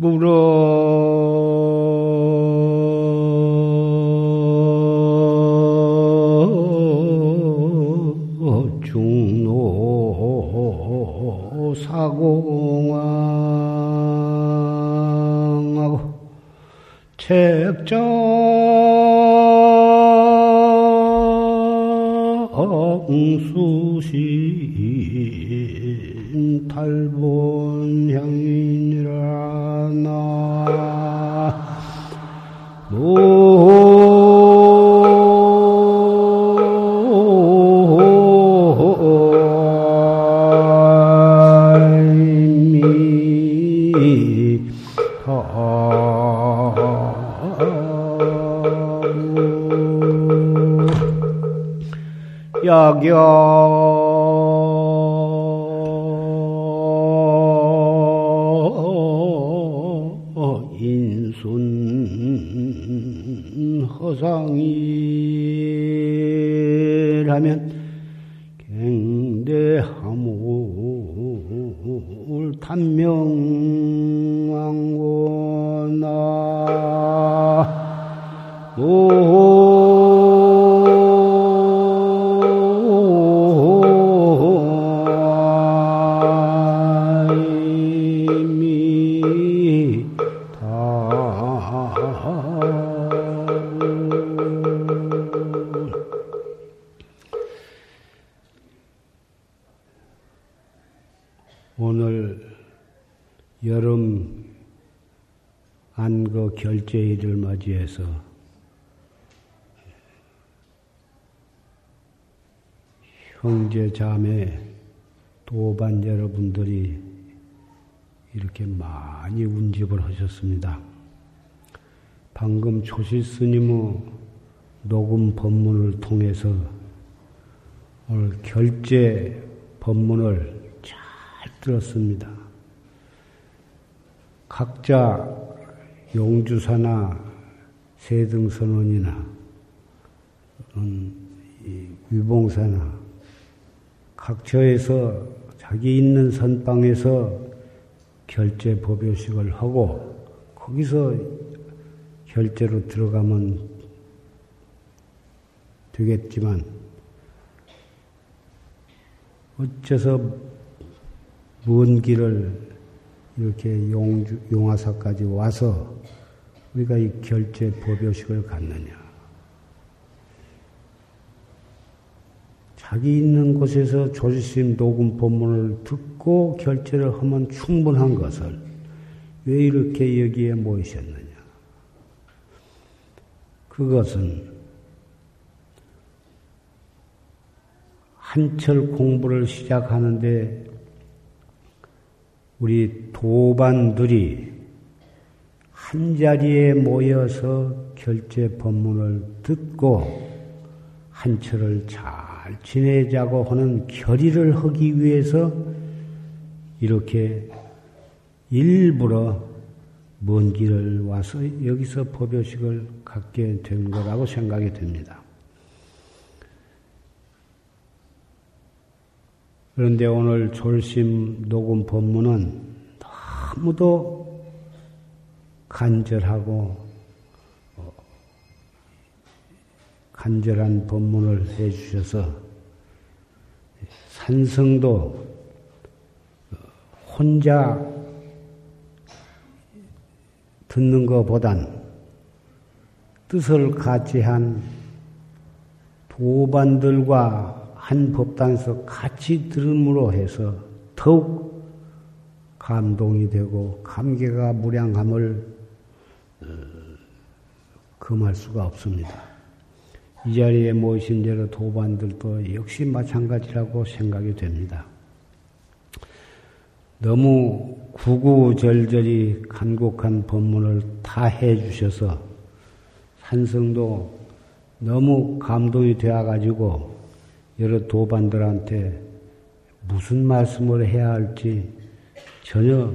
물어. 중로 사공왕하고 책정 야경 형제 자매 도반 여러분들이 이렇게 많이 운집을 하셨습니다. 방금 조실 스님의 녹음 법문을 통해서 오늘 결제 법문을 잘 들었습니다. 각자 용주사나 세등선원이나 음, 위봉사나 각처에서 자기 있는 선방에서 결제 법요식을 하고 거기서 결제로 들어가면 되겠지만 어째서 먼 길을 이렇게 용주, 용화사까지 와서 우리가 이 결제 법요식을 갖느냐. 자기 있는 곳에서 조지심 녹음 법문을 듣고 결제를 하면 충분한 것을 왜 이렇게 여기에 모이셨느냐. 그것은 한철 공부를 시작하는데 우리 도반들이 한 자리에 모여서 결제 법문을 듣고 한철을 잘 지내자고 하는 결의를 하기 위해서 이렇게 일부러 먼 길을 와서 여기서 법요식을 갖게 된 거라고 생각이 됩니다. 그런데 오늘 졸심 녹음 법문은 너무도 간절하고 간절한 법문을 해주셔서 산성도 혼자 듣는 것보단 뜻을 같이 한 도반들과 한 법단에서 같이 들음으로 해서 더욱 감동이 되고 감개가 무량함을 어, 금할 수가 없습니다. 이 자리에 모이신 여러 도반들도 역시 마찬가지라고 생각이 됩니다. 너무 구구절절히 간곡한 법문을 다 해주셔서 산성도 너무 감동이 되어가지고 여러 도반들한테 무슨 말씀을 해야 할지 전혀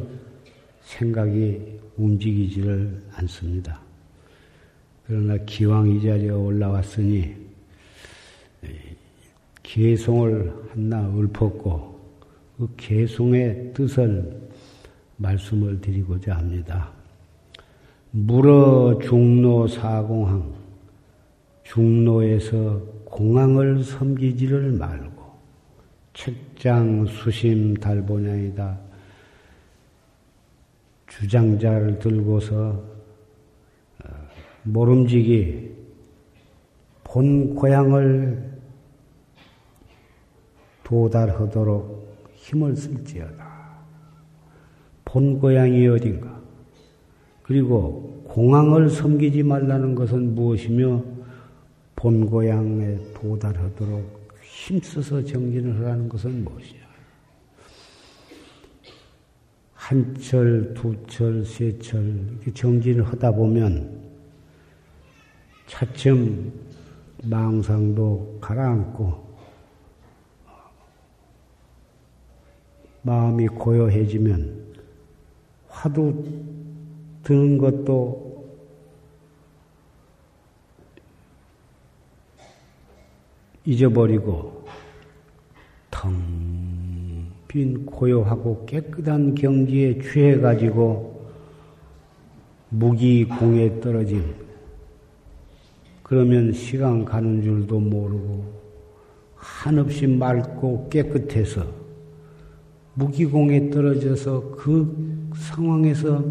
생각이 움직이지를 않습니다. 그러나 기왕 이 자리에 올라왔으니 개송을 한나 읊었고 그 개송의 뜻을 말씀을 드리고자 합니다. 물어 중로 사공항, 중로에서 공항을 섬기지를 말고 책장 수심 달보냐이다. 주장자를 들고서 어, 모름지기 본 고향을 도달하도록 힘을 쓸지어다. 본 고향이 어딘가? 그리고 공항을 섬기지 말라는 것은 무엇이며 본 고향에 도달하도록 힘써서 정진을 하라는 것은 무엇이냐? 한 철, 두 철, 세 철, 이렇게 정진을 하다 보면 차츰 망상도 가라앉고 마음이 고요해지면 화두 드는 것도 잊어버리고 텅 빈 고요하고 깨끗한 경지에 취해가지고 무기 공에 떨어짐. 그러면 시간 가는 줄도 모르고 한없이 맑고 깨끗해서 무기공에 떨어져서 그 상황에서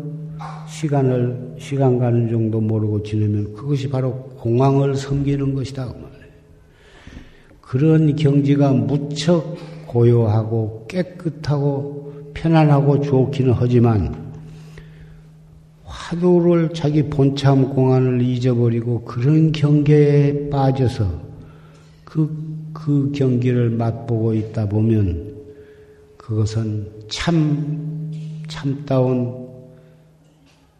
시간을 시간 가는 정도 모르고 지내면 그것이 바로 공황을 섬기는 것이다 그. 그런 경지가 무척 고요하고 깨끗하고 편안하고 좋기는 하지만 화두를 자기 본참 공안을 잊어버리고 그런 경계에 빠져서 그, 그 경기를 맛보고 있다 보면 그것은 참, 참다운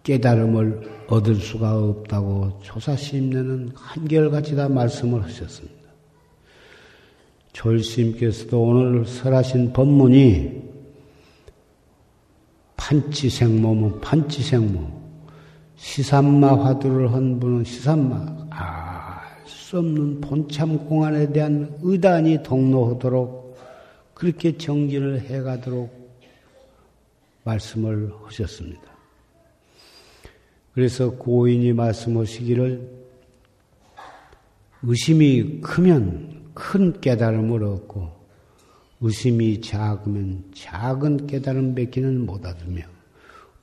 깨달음을 얻을 수가 없다고 조사심내는 한결같이 다 말씀을 하셨습니다. 졸스님께서도 오늘 설하신 법문이 판치생모면 판치생모 시산마 화두를 한 분은 시산마 알 수 없는 본참 공안에 대한 의단이 동로하도록 그렇게 정진을 해가도록 말씀을 하셨습니다. 그래서 고인이 말씀하시기를 의심이 크면 큰 깨달음을 얻고 의심이 작으면 작은 깨달음 뱉기는 못 얻으며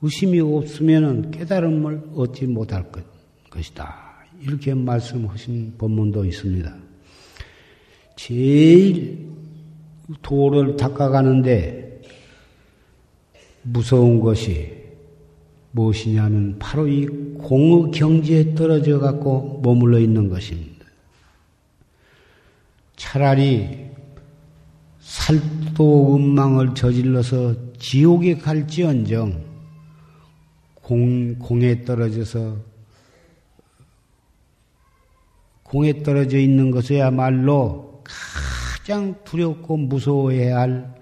의심이 없으면 깨달음을 얻지 못할 것, 것이다. 이렇게 말씀하신 본문도 있습니다. 제일 도를 닦아가는데 무서운 것이 무엇이냐면 바로 이 공의 경지에 떨어져 갖고 머물러 있는 것입니다. 차라리 살도 음망을 저질러서 지옥에 갈지언정 공, 공에 떨어져서 공에 떨어져 있는 것이야말로 가장 두렵고 무서워해야 할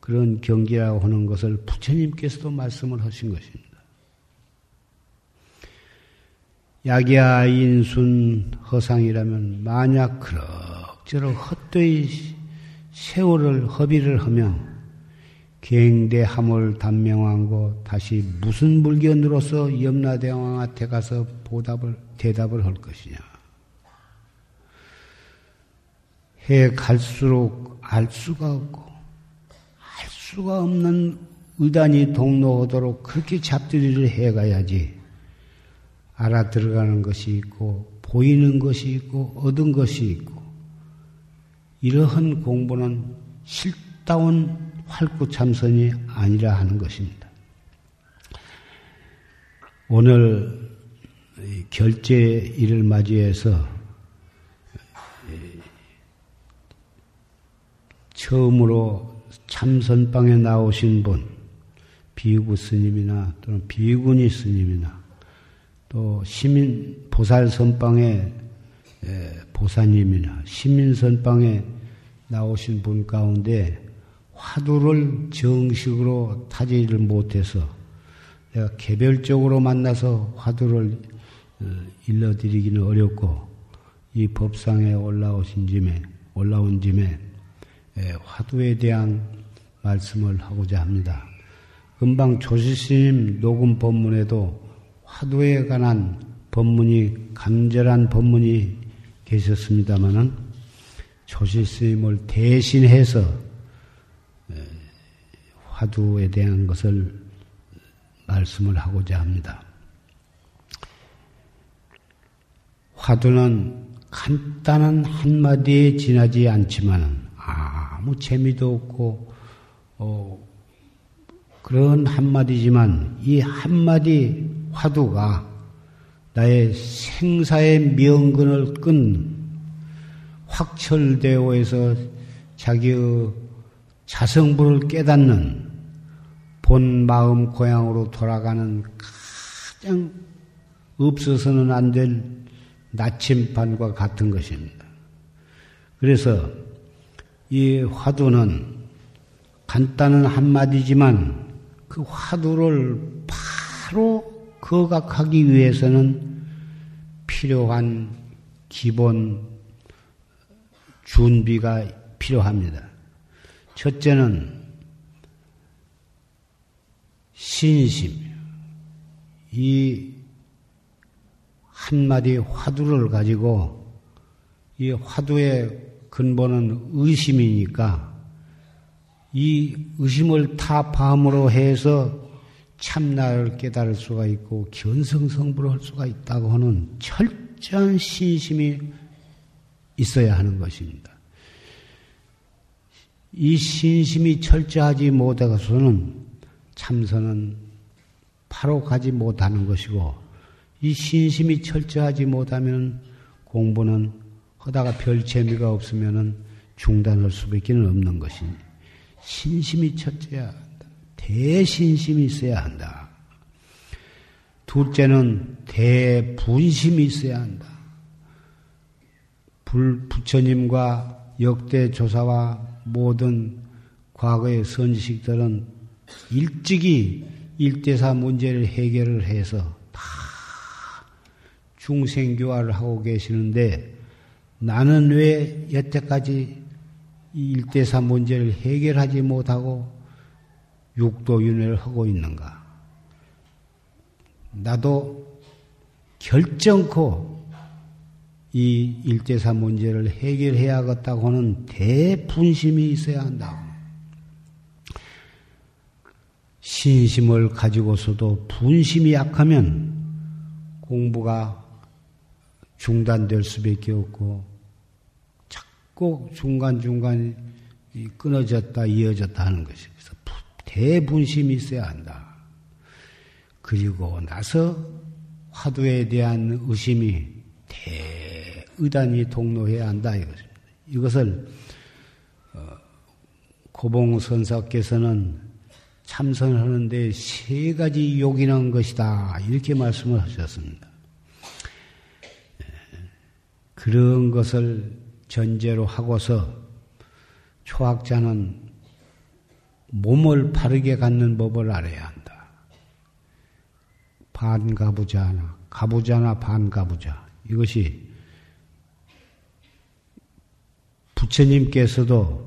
그런 경지라고 하는 것을 부처님께서도 말씀을 하신 것입니다. 약야 인순 허상이라면 만약 그런 저런 헛되이 세월을 허비를 하면 갱대함을 단명하고 다시 무슨 물견으로서 염라대왕한테 가서 보답을 대답을 할 것이냐. 해 갈수록 알 수가 없고 알 수가 없는 의단이 동로하도록 그렇게 잡들이를 해가야지 알아들어가는 것이 있고 보이는 것이 있고 얻은 것이 있고 이러한 공부는 실다운 활구참선이 아니라 하는 것입니다. 오늘 결제일을 맞이해서 처음으로 참선방에 나오신 분, 비구 스님이나 또는 비구니 스님이나 또 시민 보살 선방에 보사님이나 시민 선방에 나오신 분 가운데 화두를 정식으로 타지를 못해서 내가 개별적으로 만나서 화두를 어, 일러드리기는 어렵고 이 법상에 올라오신 짐에 올라온 짐에 화두에 대한 말씀을 하고자 합니다. 금방 조실스님 녹음 법문에도 화두에 관한 법문이 간절한 법문이 계셨습니다마는 조실스님을 대신해서 화두에 대한 것을 말씀을 하고자 합니다. 화두는 간단한 한마디에 지나지 않지만 아무 재미도 없고 어, 그런 한마디지만 이 한마디 화두가 나의 생사의 명근을 끈 확철대오에서 자기의 자성부를 깨닫는 본 마음 고향으로 돌아가는 가장 없어서는 안 될 나침반과 같은 것입니다. 그래서 이 화두는 간단한 한마디지만 그 화두를 바로 거각하기 위해서는 필요한 기본 준비가 필요합니다. 첫째는 신심. 이 한마디 화두를 가지고 이 화두의 근본은 의심이니까 이 의심을 타파함으로 해서 참나를 깨달을 수가 있고 견성성불을 할 수가 있다고 하는 철저한 신심이 있어야 하는 것입니다. 이 신심이 철저하지 못해서는 참선은 바로 가지 못하는 것이고 이 신심이 철저하지 못하면 공부는 하다가 별 재미가 없으면 중단할 수밖에 없는 것입니다. 신심이 첫째야 한다. 대신심이 있어야 한다. 둘째는 대분심이 있어야 한다. 불, 부처님과 역대 조사와 모든 과거의 선지식들은 일찍이 일대사 문제를 해결을 해서 다 중생교화를 하고 계시는데 나는 왜 여태까지 이 일대사 문제를 해결하지 못하고 육도윤회를 하고 있는가? 나도 결정코 이 일대사 문제를 해결해야겠다고 하는 대분심이 있어야 한다. 신심을 가지고서도 분심이 약하면 공부가 중단될 수밖에 없고 꼭 중간중간 끊어졌다, 이어졌다 하는 것이 그래서 대분심이 있어야 한다. 그리고 나서 화두에 대한 의심이 대 의단이 동로해야 한다 이것입니다. 이것을 어, 고봉 선사께서는 참선하는데 세 가지 욕이난 것이다 이렇게 말씀을 하셨습니다. 그런 것을 전제로 하고서 초학자는 몸을 바르게 갖는 법을 알아야 한다. 반가부자나 가부자나 반가부자 이것이 부처님께서도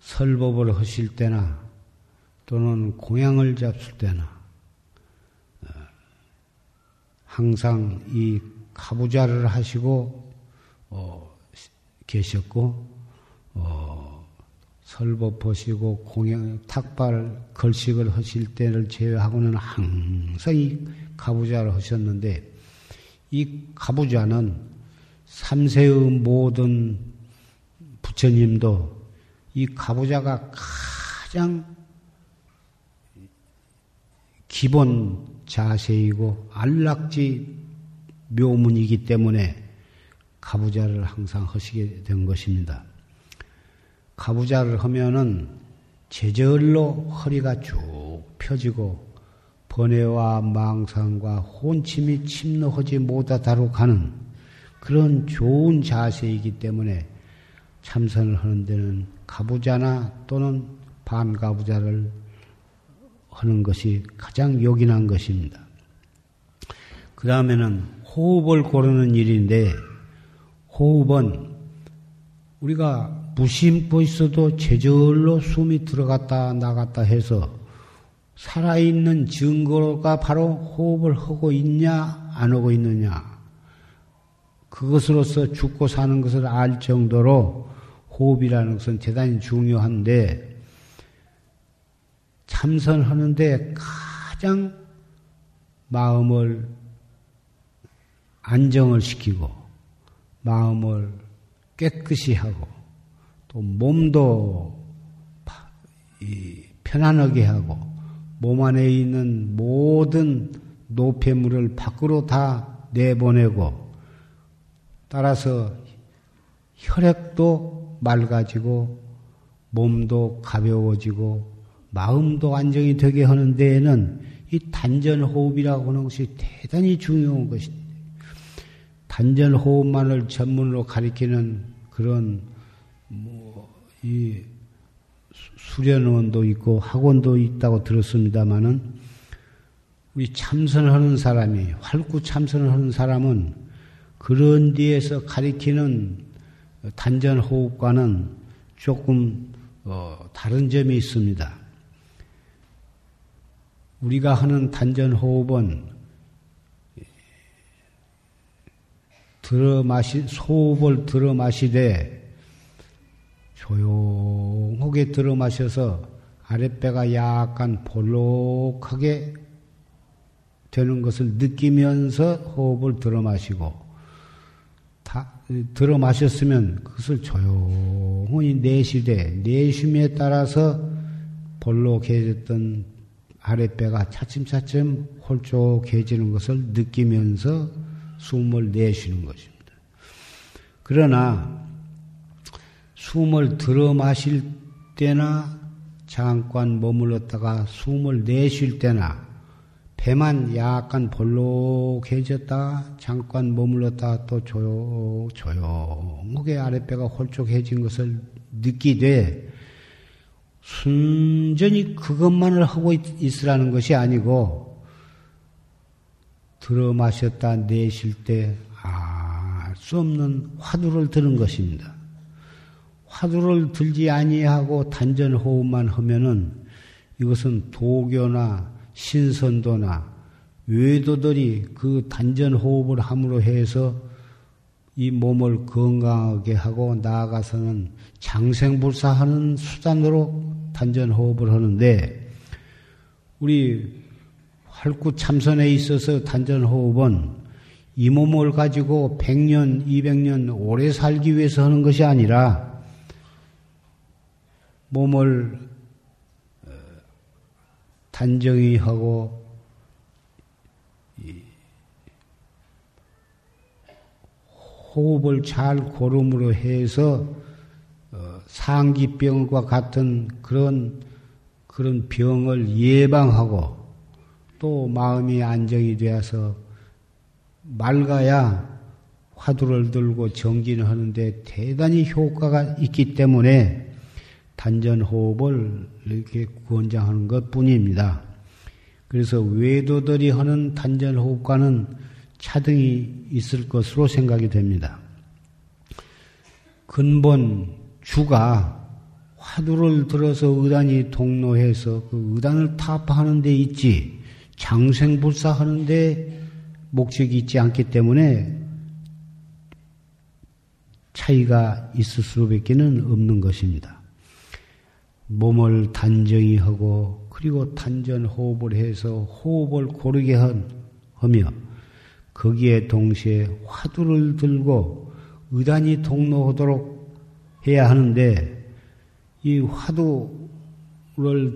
설법을 하실 때나 또는 공양을 잡을 때나 어, 항상 이 가부자를 하시고 어, 계셨고 어, 설법하시고 공양 탁발 걸식을 하실 때를 제외하고는 항상 이 가부자를 하셨는데 이 가부자는 삼세의 모든 부처님도 이 가부자가 가장 기본 자세이고 안락지 묘문이기 때문에 가부자를 항상 하시게 된 것입니다. 가부자를 하면은 제절로 허리가 쭉 펴지고 번뇌와 망상과 혼침이 침노하지 못하다로 가는 그런 좋은 자세이기 때문에 참선을 하는 데는 가부자나 또는 반가부자를 하는 것이 가장 요긴한 것입니다. 그 다음에는 호흡을 고르는 일인데 호흡은 우리가 무심코 있어도 제절로 숨이 들어갔다 나갔다 해서 살아있는 증거가 바로 호흡을 하고 있냐, 안 하고 있느냐. 그것으로서 죽고 사는 것을 알 정도로 호흡이라는 것은 대단히 중요한데, 참선하는데 가장 마음을 안정을 시키고, 마음을 깨끗이 하고, 또 몸도 편안하게 하고, 몸 안에 있는 모든 노폐물을 밖으로 다 내보내고, 따라서 혈액도 맑아지고, 몸도 가벼워지고, 마음도 안정이 되게 하는 데에는 이 단전 호흡이라고 하는 것이 대단히 중요한 것입니다. 단전 호흡만을 전문으로 가리키는 그런 뭐 이 수련원도 있고 학원도 있다고 들었습니다마는 우리 참선하는 사람이 활구 참선을 하는 사람은 그런 데에서 가리키는 단전 호흡과는 조금 어, 다른 점이 있습니다. 우리가 하는 단전 호흡은 들어 마시 소흡을 들어 마시되 조용하게 들어 마셔서 아랫배가 약간 볼록하게 되는 것을 느끼면서 호흡을 들어 마시고 다 들어 마셨으면 그것을 조용히 내쉬되 내쉼에 따라서 볼록해졌던 아랫배가 차츰차츰 홀쭉해지는 것을 느끼면서 숨을 내쉬는 것입니다. 그러나 숨을 들어 마실 때나 잠깐 머물렀다가 숨을 내쉴 때나 배만 약간 볼록해졌다 잠깐 머물렀다 또 조용, 조용하게 아랫배가 홀쭉해진 것을 느끼되 순전히 그것만을 하고 있, 으라는 것이 아니고 들어 마셨다 내쉴 때 알 수 없는 화두를 드는 것입니다. 화두를 들지 아니하고 단전 호흡만 하면은 이것은 도교나 신선도나 외도들이 그 단전 호흡을 함으로 해서 이 몸을 건강하게 하고 나아가서는 장생불사하는 수단으로 단전 호흡을 하는데 우리 활구 참선에 있어서 단전 호흡은 이 몸을 가지고 100년, 200년 오래 살기 위해서 하는 것이 아니라 몸을 어, 단정히 하고 호흡을 잘 고름으로 해서 어, 상기병과 같은 그런 그런 병을 예방하고 또 마음이 안정이 되어서 맑아야 화두를 들고 정진을 하는데 대단히 효과가 있기 때문에 단전 호흡을 이렇게 권장하는 것 뿐입니다. 그래서 외도들이 하는 단전 호흡과는 차등이 있을 것으로 생각이 됩니다. 근본 주가 화두를 들어서 의단이 동로해서 그 의단을 타파하는 데 있지 장생불사 하는 데 목적이 있지 않기 때문에 차이가 있을 수밖에 없는 것입니다. 몸을 단정히 하고 그리고 단전 호흡을 해서 호흡을 고르게 하며 거기에 동시에 화두를 들고 의단이 동로하도록 해야 하는데 이 화두를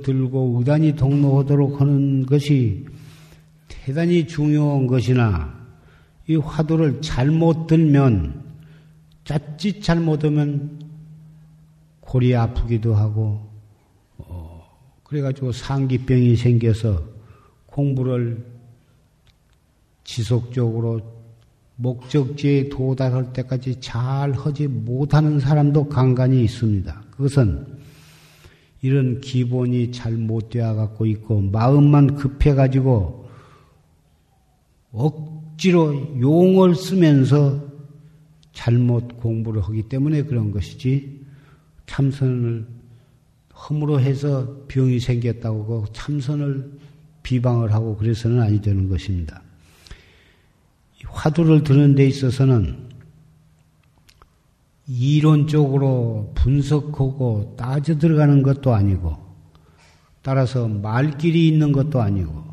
들고 의단이 동로하도록 하는 것이 대단히 중요한 것이나 이 화두를 잘못 들면 짰짓 잘못하면 골이 아프기도 하고 그래가지고 상기병이 생겨서 공부를 지속적으로 목적지에 도달할 때까지 잘 하지 못하는 사람도 간간히 있습니다. 그것은 이런 기본이 잘 못 되어 갖고 있고 마음만 급해 가지고 억지로 용을 쓰면서 잘못 공부를 하기 때문에 그런 것이지 참선을 허물어 해서 병이 생겼다고 그 참선을 비방을 하고 그래서는 아니 되는 것입니다. 화두를 드는 데 있어서는 이론적으로 분석하고 따져 들어가는 것도 아니고 따라서 말길이 있는 것도 아니고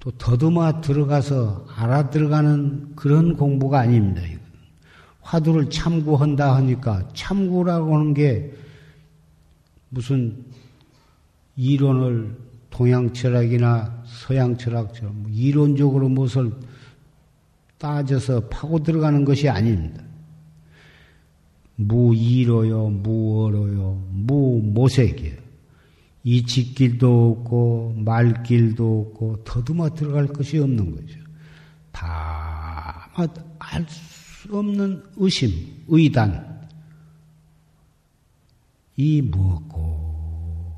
또 더듬어 들어가서 알아 들어가는 그런 공부가 아닙니다. 화두를 참고한다 하니까 참고라고 하는 게 무슨 이론을 동양 철학이나 서양 철학처럼 이론적으로 무엇을 따져서 파고 들어가는 것이 아닙니다. 무이로요, 무어로요, 무모색이에요. 이 짓길도 없고 말길도 없고 더듬어 들어갈 것이 없는 거죠. 다 알 수 없는 의심, 의단, 이 무엇고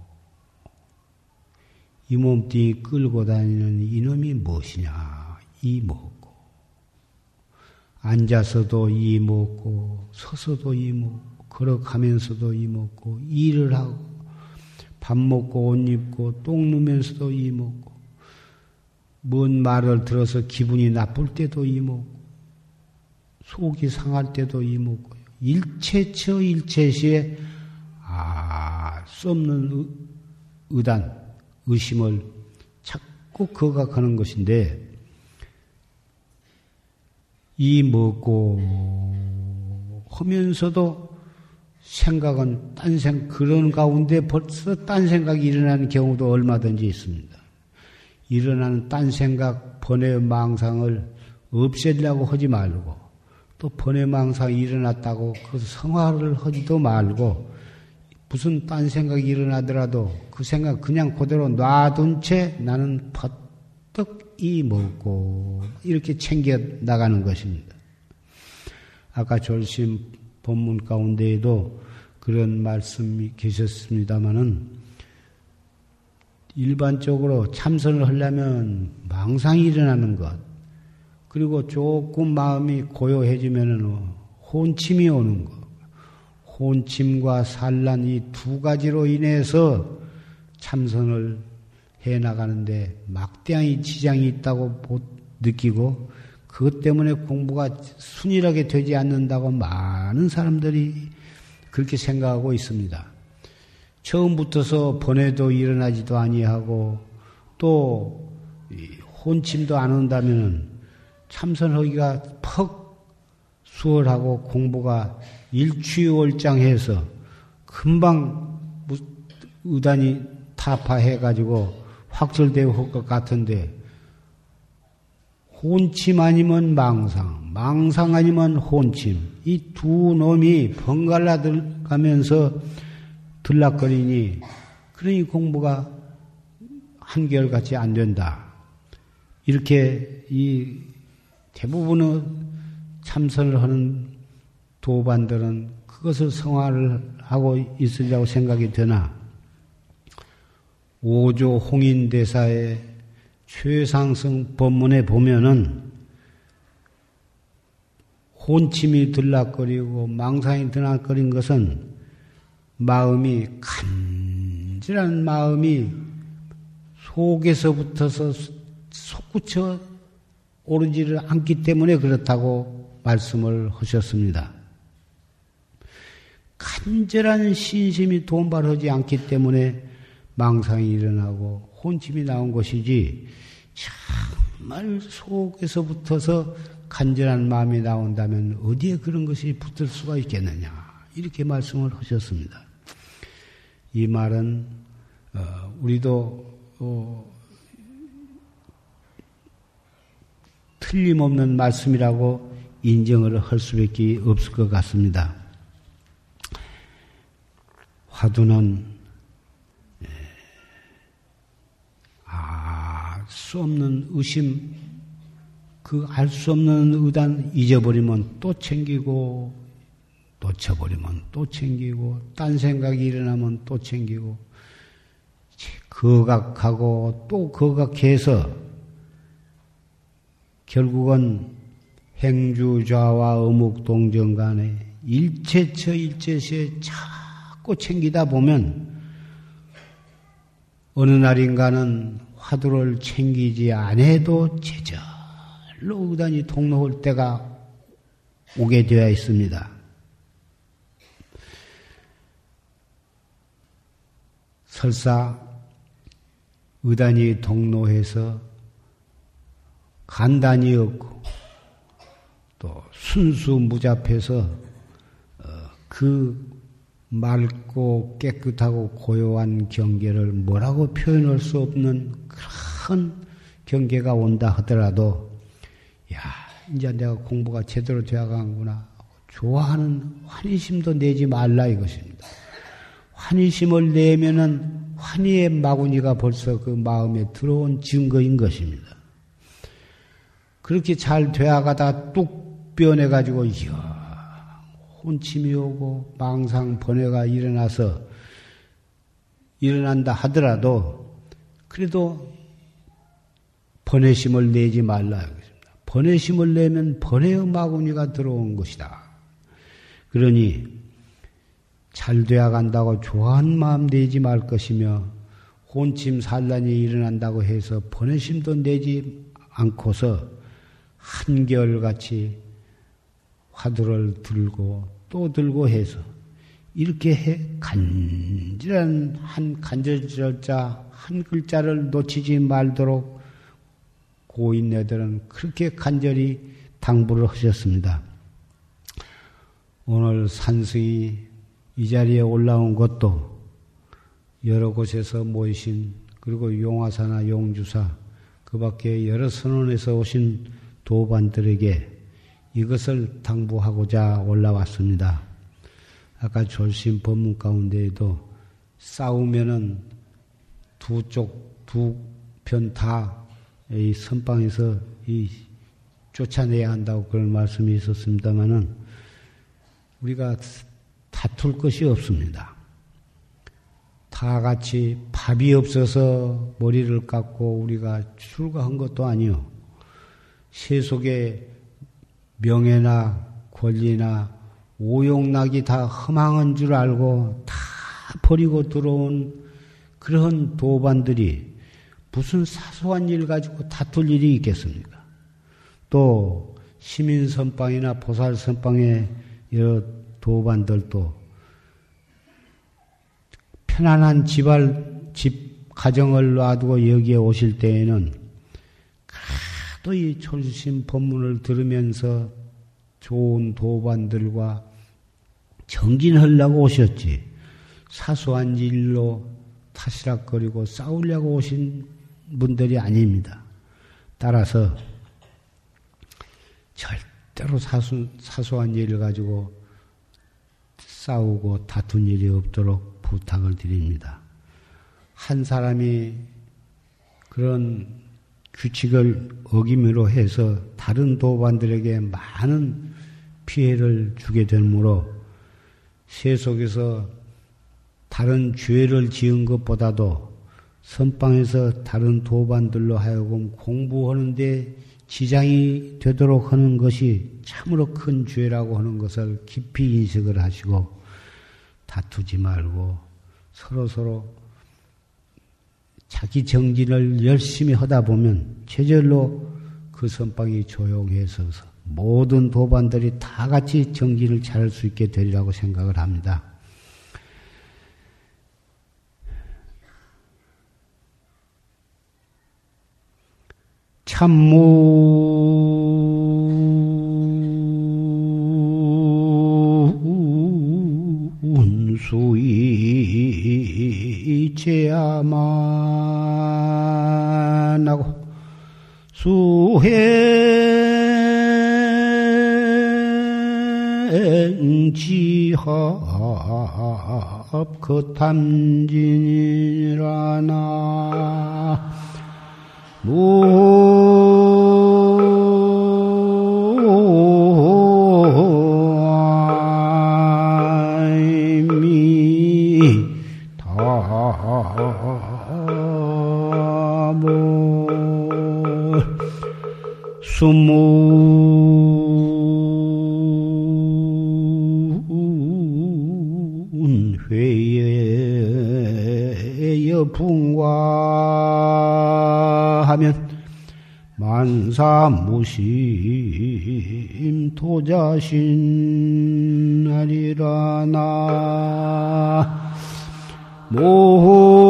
이 몸뚱이 끌고 다니는 이놈이 무엇이냐 이 무엇고 앉아서도 이 먹고 서서도 이 먹고 걸어가면서도 이 먹고 일을 하고 밥 먹고 옷 입고 똥 누면서도 이 먹고 뭔 말을 들어서 기분이 나쁠 때도 이 먹고 속이 상할 때도 이 먹고요. 일체처 일체시에 아, 수 없는 의단, 의심을 자꾸 거각하는 것인데 이 먹고 하면서도 생각은 딴 생, 그런 가운데 벌써 딴 생각이 일어나는 경우도 얼마든지 있습니다. 일어나는 딴 생각, 번외 망상을 없애려고 하지 말고, 또 번외 망상이 일어났다고 그 성화를 하지도 말고, 무슨 딴 생각이 일어나더라도 그 생각 그냥 그대로 놔둔 채 나는 퍼뜩 이 먹고, 이렇게 챙겨 나가는 것입니다. 아까 졸심 본문 가운데에도 그런 말씀이 계셨습니다마는 일반적으로 참선을 하려면 망상이 일어나는 것, 그리고 조금 마음이 고요해지면은 혼침이 오는 것, 혼침과 산란 이 두 가지로 인해서 참선을 해 나가는데 막대한 지장이 있다고 느끼고 그것 때문에 공부가 순일하게 되지 않는다고 많은 사람들이 그렇게 생각하고 있습니다. 처음부터서 번외도 일어나지도 아니하고 또 혼침도 안 온다면 참선하기가 퍽 수월하고 공부가 일취월장해서 금방 의단이 타파해가지고 확철되어 올것 같은데 혼침 아니면 망상, 망상 아니면 혼침. 이 두 놈이 번갈아 들가면서 들락거리니, 그러니 공부가 한결같이 안 된다. 이렇게 이 대부분의 참선을 하는 도반들은 그것을 성화를 하고 있으리라고 생각이 되나, 오조 홍인대사의 최상승 법문에 보면은 혼침이 들락거리고 망상이 들락거린 것은 마음이 간절한 마음이 속에서부터서 솟구쳐 오르지를 않기 때문에 그렇다고 말씀을 하셨습니다. 간절한 신심이 돈발하지 않기 때문에 망상이 일어나고 혼침이 나온 것이지 정말 속에서부터서 간절한 마음이 나온다면 어디에 그런 것이 붙을 수가 있겠느냐 이렇게 말씀을 하셨습니다. 이 말은 어, 우리도 어, 틀림없는 말씀이라고 인정을 할 수밖에 없을 것 같습니다. 화두는 수 없는 의심, 그 알 수 없는 의단 잊어버리면 또 챙기고, 놓쳐버리면 또 챙기고, 딴 생각이 일어나면 또 챙기고, 거각하고 또 거각해서 결국은 행주좌와 어묵동정 간에 일체처 일체시에 자꾸 챙기다 보면 어느 날인가는 화두를 챙기지 않아도 제절로 의단이 통로올 때가 오게 되어 있습니다. 설사 의단이 동로해서 간단히 없고 또 순수 무잡해서 어, 그 맑고 깨끗하고 고요한 경계를 뭐라고 표현할 수 없는 큰 경계가 온다 하더라도 야 이제 내가 공부가 제대로 되어가는구나 좋아하는 환희심도 내지 말라 이것입니다. 환희심을 내면은 환희의 마구니가 벌써 그 마음에 들어온 증거인 것입니다. 그렇게 잘 되어가다 뚝 변해가지고 이야 혼침이 오고 망상 번뇌가 일어나서 일어난다 하더라도 그래도 번뇌심을 내지 말라. 번뇌심을 내면 번뇌의 마구니가 들어온 것이다. 그러니 잘 돼야 간다고 좋아하는 마음 내지 말 것이며 혼침 산란이 일어난다고 해서 번뇌심도 내지 않고서 한결같이 화두를 들고 또 들고 해서 이렇게 해 간절한 한 간절절자 한 글자를 놓치지 말도록 고인네들은 그렇게 간절히 당부를 하셨습니다. 오늘 산승이 이 자리에 올라온 것도 여러 곳에서 모이신 그리고 용화사나 용주사 그 밖에 여러 선원에서 오신 도반들에게 이것을 당부하고자 올라왔습니다. 아까 졸심 법문 가운데에도 싸우면은 두 쪽, 두 편 다 이 선방에서 이 쫓아내야 한다고 그런 말씀이 있었습니다만은 우리가 다툴 것이 없습니다. 다 같이 밥이 없어서 머리를 깎고 우리가 출가한 것도 아니요. 세속에 명예나 권리나 오용락이 다 허망한 줄 알고 다 버리고 들어온 그런 도반들이 무슨 사소한 일 가지고 다툴 일이 있겠습니까? 또 시민 선방이나 보살 선방의 여러 도반들도 편안한 집알 집 가정을 놔두고 여기에 오실 때에는 또 이 초심 법문을 들으면서 좋은 도반들과 정진하려고 오셨지. 사소한 일로 타시락거리고 싸우려고 오신 분들이 아닙니다. 따라서 절대로 사수, 사소한 일을 가지고 싸우고 다툰 일이 없도록 부탁을 드립니다. 한 사람이 그런 규칙을 어김으로 해서 다른 도반들에게 많은 피해를 주게 되므로 세속에서 다른 죄를 지은 것보다도 선방에서 다른 도반들로 하여금 공부하는데 지장이 되도록 하는 것이 참으로 큰 죄라고 하는 것을 깊이 인식을 하시고 다투지 말고 서로 서로 자기 정진을 열심히 하다 보면 제절로 그 선방이 조용해서 모든 도반들이 다 같이 정진을 잘할 수 있게 되리라고 생각을 합니다. 참무 수이 제야마 행지합 그탐진이라나 수 무심 도자신 아리라 나. 참문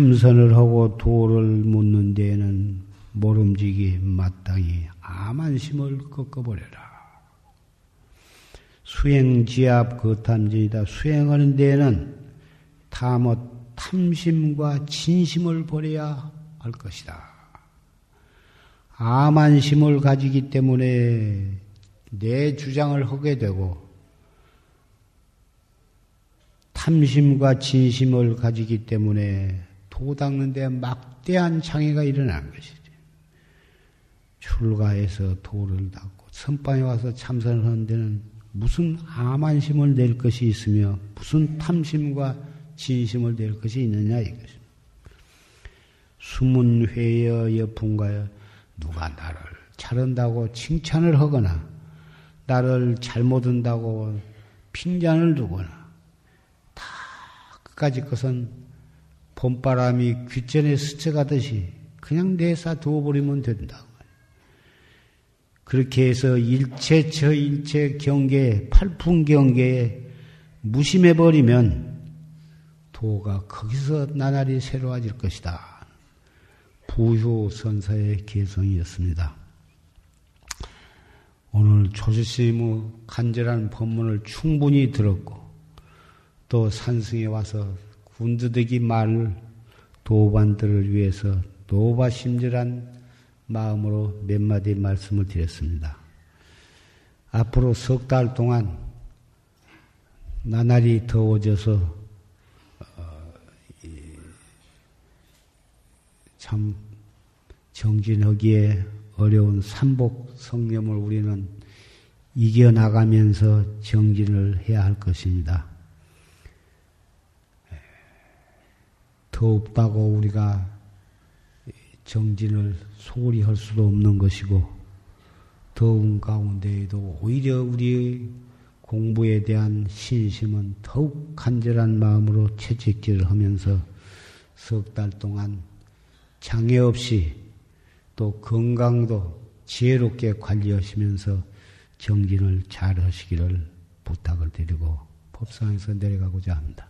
참선을 하고 도를 묻는 데에는 모름지기 마땅히 암안심을 꺾어버려라. 수행 지압 거탐진이다. 수행하는 데에는 탐어 탐심과 진심을 버려야 할 것이다. 암안심을 가지기 때문에 내 주장을 하게 되고 탐심과 진심을 가지기 때문에 도 닦는데 막대한 장애가 일어나는 것이지. 출가해서 도를 닦고 선방에 와서 참선을 하는 데는 무슨 암안심을 낼 것이 있으며 무슨 탐심과 진심을 낼 것이 있느냐 이것입니다. 수문회여 여풍가여 누가 나를 잘한다고 칭찬을 하거나 나를 잘못 한다고 핀잔을 두거나 다 끝까지 것은 봄바람이 귓전에 스쳐가듯이 그냥 내사 두어버리면 된다. 그렇게 해서 일체 저 일체 경계에 팔풍 경계에 무심해 버리면 도가 거기서 나날이 새로워질 것이다. 부효 선사의 개성이었습니다. 오늘 조주스님의 간절한 법문을 충분히 들었고 또 산승에 와서 군드대기 말을 도반들을 위해서 노바심절한 마음으로 몇 마디 말씀을 드렸습니다. 앞으로 석 달 동안 나날이 더워져서 어, 참 정진하기에 어려운 삼복 성념을 우리는 이겨나가면서 정진을 해야 할 것입니다. 더 없다고 우리가 정진을 소홀히 할 수도 없는 것이고 더운 가운데에도 오히려 우리의 공부에 대한 신심은 더욱 간절한 마음으로 채찍질을 하면서 석 달 동안 장애 없이 또 건강도 지혜롭게 관리하시면서 정진을 잘 하시기를 부탁을 드리고 법상에서 내려가고자 합니다.